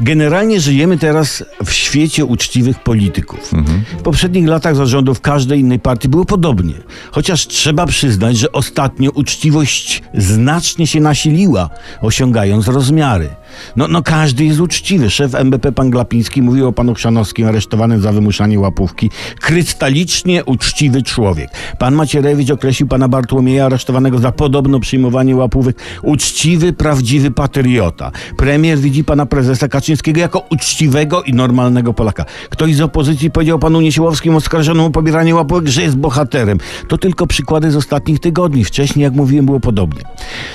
Generalnie żyjemy teraz w świecie uczciwych polityków. W poprzednich latach zarządów każdej innej partii było podobnie. Chociaż trzeba przyznać, że ostatnio uczciwość znacznie się nasiliła, osiągając rozmiary. No, no każdy jest uczciwy. Szef MBP pan Glapiński mówił o panu Chrzanowskim aresztowanym za wymuszanie łapówki. Krystalicznie uczciwy człowiek. Pan Macierewicz określił pana Bartłomieja aresztowanego za podobno przyjmowanie łapówek. Uczciwy, prawdziwy patriota. Premier widzi pana prezesa Kaczyńskiego jako uczciwego i normalnego Polaka. Ktoś z opozycji powiedział panu Niesiłowskiemu oskarżonemu o pobieranie łapówek, że jest bohaterem. To tylko przykłady z ostatnich tygodni. Wcześniej, jak mówiłem, było podobnie.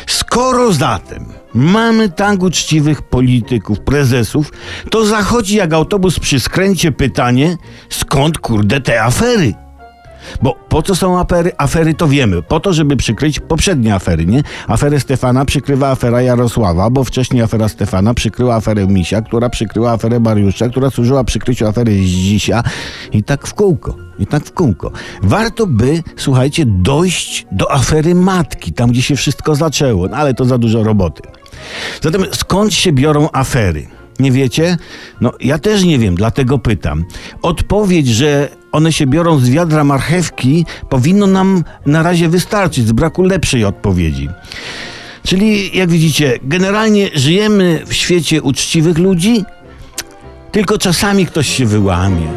Skoro zatem mamy tak uczciwych polityków, prezesów, to zachodzi jak autobus przy skręcie pytanie, skąd kurde te afery? Bo po co są afery? Afery to wiemy. Po to, żeby przykryć poprzednie afery, nie? Aferę Stefana przykrywa afera Jarosława, bo wcześniej afera Stefana przykryła aferę Misia, która przykryła aferę Mariusza, która służyła przykryciu afery Zdzisia i tak w kółko. I tak w kółko. Warto by, słuchajcie, dojść do afery matki, tam gdzie się wszystko zaczęło, no, ale to za dużo roboty. Zatem skąd się biorą afery? Nie wiecie? No ja też nie wiem, dlatego pytam. Odpowiedź, że one się biorą z wiadra marchewki, powinno nam na razie wystarczyć, z braku lepszej odpowiedzi. Czyli, jak widzicie, generalnie żyjemy w świecie uczciwych ludzi, tylko czasami ktoś się wyłamie.